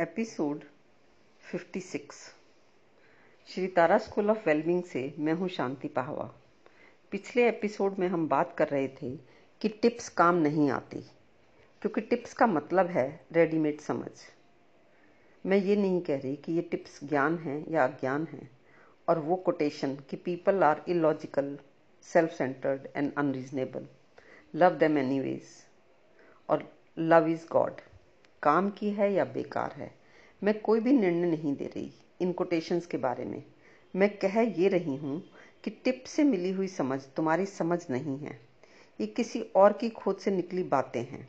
Episode 56 Shri Tara school of wellbeing से मैं हूँ शांति पाहवा। पिछले एपिसोड में हम बात कर रहे थे कि टिप्स काम नहीं आती, क्योंकि टिप्स का मतलब है रेडीमेड समझ। मैं ये नहीं कह रही कि ये टिप्स ज्ञान है या अज्ञान है, और वो कोटेशन कि people are illogical self centred and unreasonable. Love them anyways, और लव इज़ गॉड। काम की है या बेकार है? मैं कोई भी निर्णय नहीं दे रही, इन कोटेशंस के बारे में। मैं कह ये रही हूँ कि टिप से मिली हुई समझ तुम्हारी समझ नहीं है। ये किसी और की खोज से निकली बातें हैं।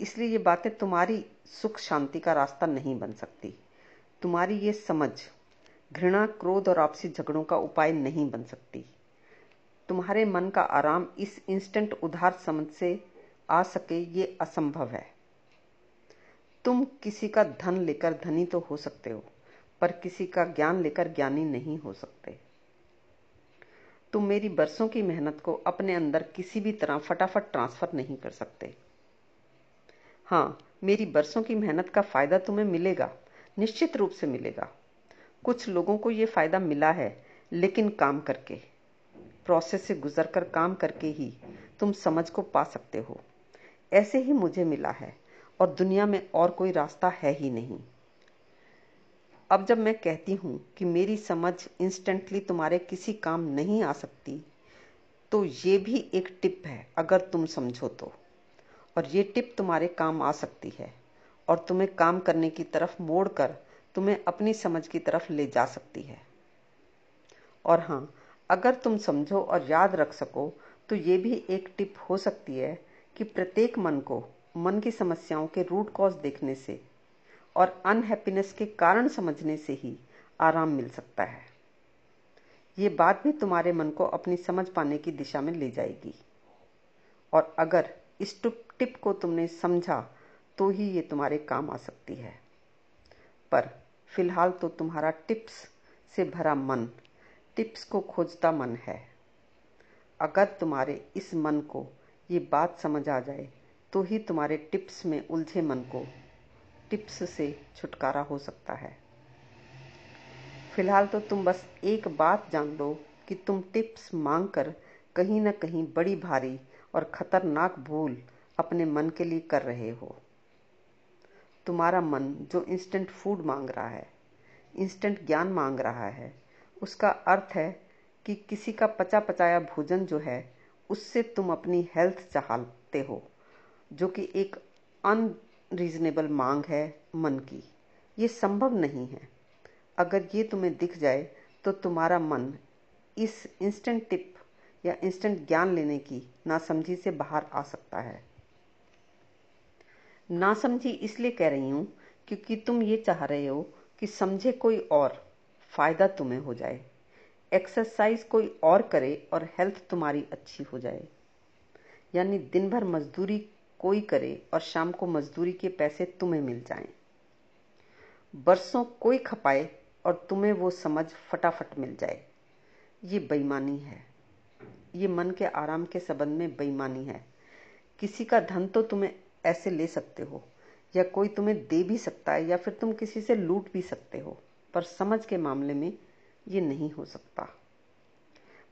इसलिए ये बातें तुम्हारी सुख शांति का रास्ता नहीं बन सकती। तुम्हारी ये समझ घृणा, क्रोध और आपसी झगड़ों का उपाय नहीं बन सकती। तुम्हारे मन का आराम इस इंस्टेंट उधार समझ से आ सके, ये असंभव है। तुम किसी का धन लेकर धनी तो हो सकते हो, पर किसी का ज्ञान लेकर ज्ञानी नहीं हो सकते। तुम मेरी बरसों की मेहनत को अपने अंदर किसी भी तरह फटाफट ट्रांसफ़र नहीं कर सकते। हाँ मेरी बरसों की मेहनत का फ़ायदा तुम्हें मिलेगा, निश्चित रूप से मिलेगा। कुछ लोगों को यह फ़ायदा मिला है, लेकिन काम करके प्रोसेस से गुजरकर काम करके ही तुम समझ को पा सकते हो। ऐसे ही मुझे मिला है। और दुनिया में और कोई रास्ता है ही नहीं। अब जब मैं कहती हूँ कि मेरी समझ इंस्टेंटली तुम्हारे किसी काम नहीं आ सकती तो ये भी एक टिप है, अगर तुम समझो तो। और ये टिप तुम्हारे काम आ सकती है, और तुम्हें काम करने की तरफ़ मोड़ कर तुम्हें अपनी समझ की तरफ़ ले जा सकती है। और हाँ अगर तुम समझो और याद रख सको तो ये भी एक टिप हो सकती है कि प्रत्येक मन को मन की समस्याओं के रूट कॉज देखने से और अनहैप्पीनेस के कारण समझने से ही आराम मिल सकता है। ये बात भी तुम्हारे मन को अपनी समझ पाने की दिशा में ले जाएगी। और अगर इस टिप को तुमने समझा तो ही ये तुम्हारे काम आ सकती है। पर फ़िलहाल तो तुम्हारा टिप्स से भरा मन टिप्स को खोजता मन है। अगर तुम्हारे इस मन को ये बात समझ आ जाए तो ही तुम्हारे टिप्स में उलझे मन को टिप्स से छुटकारा हो सकता है। फ़िलहाल तो तुम बस एक बात जान लो कि तुम टिप्स मांगकर कहीं ना कहीं बड़ी भारी और खतरनाक भूल अपने मन के लिए कर रहे हो। तुम्हारा मन जो इंस्टेंट फ़ूड मांग रहा है इंस्टेंट ज्ञान मांग रहा है, उसका अर्थ है कि किसी का पचा पचाया भोजन जो है, उससे तुम अपनी हेल्थ चाहते हो। जो कि एक अनरीजनेबल मांग है मन की। ये संभव नहीं है। अगर ये तुम्हें दिख जाए तो तुम्हारा मन इस इंस्टेंट टिप या इंस्टेंट ज्ञान लेने की नासमझी से बाहर आ सकता है। नासमझी इसलिए कह रही हूँ क्योंकि तुम ये चाह रहे हो कि समझे कोई और फ़ायदा तुम्हें हो जाए। एक्सरसाइज कोई और करे और हेल्थ तुम्हारी अच्छी हो जाए। यानी दिन भर मजदूरी कोई करे और शाम को मजदूरी के पैसे तुम्हें मिल जाएँ। बरसों कोई खपाए और तुम्हें वो समझ फटाफट मिल जाए। ये बेईमानी है। ये मन के आराम के संबंध में बेईमानी है। किसी का धन तो तुम्हें ऐसे ले सकते हो, या कोई तुम्हें दे भी सकता है, या फिर तुम किसी से लूट भी सकते हो, पर समझ के मामले में ये नहीं हो सकता।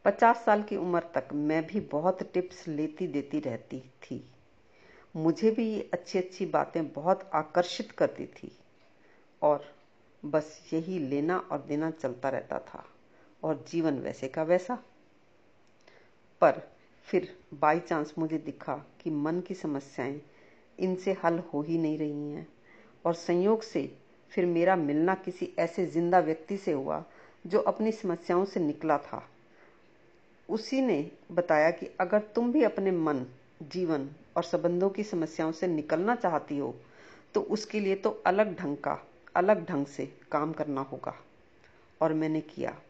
पचास साल की उम्र तक मैं भी बहुत टिप्स लेती देती रहती थी। मुझे भी ये अच्छी अच्छी बातें बहुत आकर्षित करती थी। और बस यही लेना और देना चलता रहता था। और जीवन वैसे का वैसा। पर फिर बाई चांस मुझे दिखा कि मन की समस्याएँ इनसे हल हो ही नहीं रही हैं। और संयोग से फिर मेरा मिलना किसी ऐसे ज़िंदा व्यक्ति से हुआ जो अपनी समस्याओं से निकला था। उसी ने बताया कि अगर तुम भी अपने मन जीवन और संबंधों की समस्याओं से निकलना चाहती हो तो उसके लिए तो अलग ढंग का, अलग ढंग से काम करना होगा। और मैंने किया।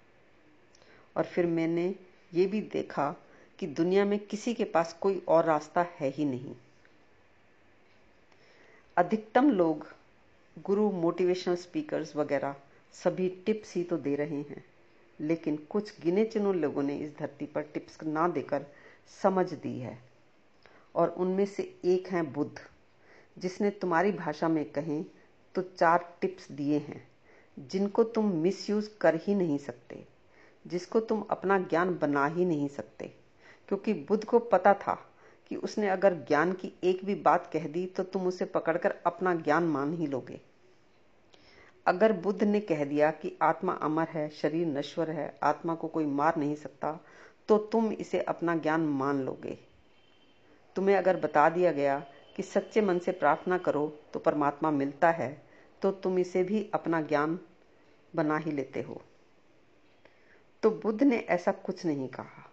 और फिर मैंने ये भी देखा कि दुनिया में किसी के पास कोई और रास्ता है ही नहीं। अधिकतम लोग, गुरु मोटिवेशनल स्पीकर्स वगैरह सभी टिप्स ही तो दे रहे हैं। लेकिन कुछ गिने चुने लोगों ने इस धरती पर टिप्स ना देकर समझ दी है। और उनमें से एक हैं बुद्ध। जिसने तुम्हारी भाषा में कहें तो चार टिप्स दिए हैं, जिनको तुम मिसयूज कर ही नहीं सकते, जिसको तुम अपना ज्ञान बना ही नहीं सकते। क्योंकि बुद्ध को पता था कि उसने अगर ज्ञान की एक भी बात कह दी तो तुम उसे पकड़कर अपना ज्ञान मान ही लोगे। अगर बुद्ध ने कह दिया कि आत्मा अमर है, शरीर नश्वर है, आत्मा को कोई मार नहीं सकता तो तुम इसे अपना ज्ञान मान लोगे। तुम्हें अगर बता दिया गया कि सच्चे मन से प्रार्थना करो तो परमात्मा मिलता है तो तुम इसे भी अपना ज्ञान बना ही लेते हो। तो बुद्ध ने ऐसा कुछ नहीं कहा।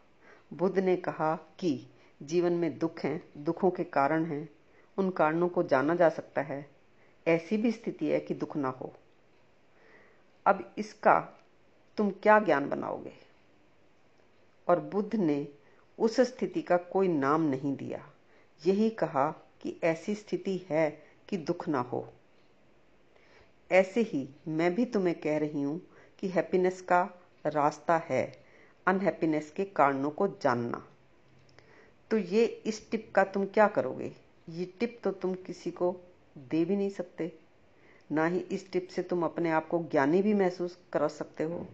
बुद्ध ने कहा कि जीवन में दुख हैं, दुखों के कारण हैं, उन कारणों को जाना जा सकता है। ऐसी भी स्थिति है कि दुख ना हो। अब इसका तुम क्या ज्ञान बनाओगे? और बुद्ध ने उस स्थिति का कोई नाम नहीं दिया। यही कहा कि ऐसी स्थिति है कि दुख ना हो। ऐसे ही मैं भी तुम्हें कह रही हूँ कि हैप्पीनेस का रास्ता है अनहैप्पीनेस के कारणों को जानना। तो ये इस टिप का तुम क्या करोगे? ये टिप तो तुम किसी को दे भी नहीं सकते। ना ही इस टिप से तुम अपने आप को ज्ञानी भी महसूस कर सकते हो।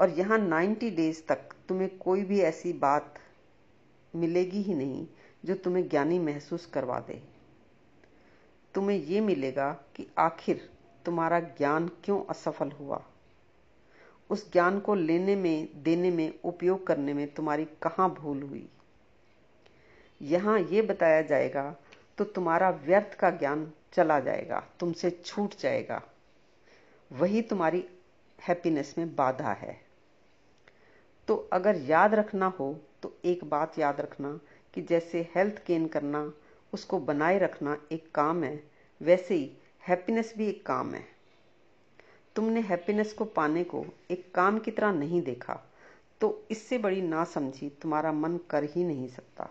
और यहाँ 90 डेज़ तक तुम्हें कोई भी ऐसी बात मिलेगी ही नहीं जो तुम्हें ज्ञानी महसूस करवा दे। तुम्हें ये मिलेगा कि आखिर तुम्हारा ज्ञान क्यों असफल हुआ? उस ज्ञान को लेने में, देने में, उपयोग करने में तुम्हारी कहाँ भूल हुई? यहाँ यह बताया जाएगा तो तुम्हारा व्यर्थ का ज्ञान चला जाएगा, तुमसे छूट जाएगा। वही तुम्हारी हैप्पीनेस में बाधा है। तो अगर याद रखना हो तो एक बात याद रखना कि जैसे हेल्थ गेन करना, उसको बनाए रखना एक काम है, वैसे ही हैप्पीनेस भी एक काम है। तुमने हैप्पीनेस को पाने को एक काम की तरह नहीं देखा तो इससे बड़ी ना समझी तुम्हारा मन कर ही नहीं सकता।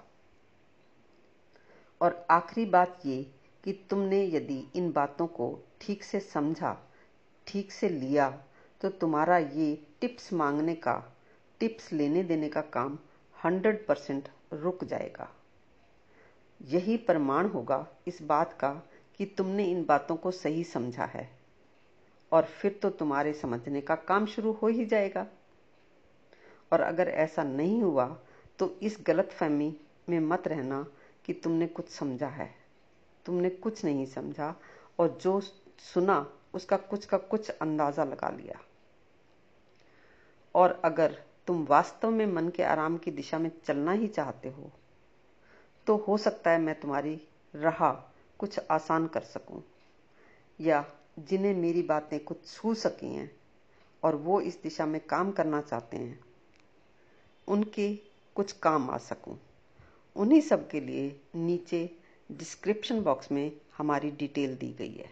और आखिरी बात ये कि तुमने यदि इन बातों को ठीक से समझा, ठीक से लिया तो तुम्हारा ये टिप्स मांगने का टिप्स लेने देने का काम 100 परसेंट रुक जाएगा। यही प्रमाण होगा इस बात का कि तुमने इन बातों को सही समझा है और फिर तो तुम्हारे समझने का काम शुरू हो ही जाएगा। और अगर ऐसा नहीं हुआ तो इस गलत फहमी में मत रहना कि तुमने कुछ समझा है। तुमने कुछ नहीं समझा और जो सुना, उसका कुछ का कुछ अंदाज़ा लगा लिया। और अगर तुम वास्तव में मन के आराम की दिशा में चलना ही चाहते हो तो हो सकता है मैं तुम्हारी राह कुछ आसान कर सकूँ, या जिन्हें मेरी बातें कुछ छू सकी हैं और वो इस दिशा में काम करना चाहते हैं, उनके कुछ काम आ सकूँ। उन्हीं सब के लिए नीचे डिस्क्रिप्शन बॉक्स में हमारी डिटेल दी गई है।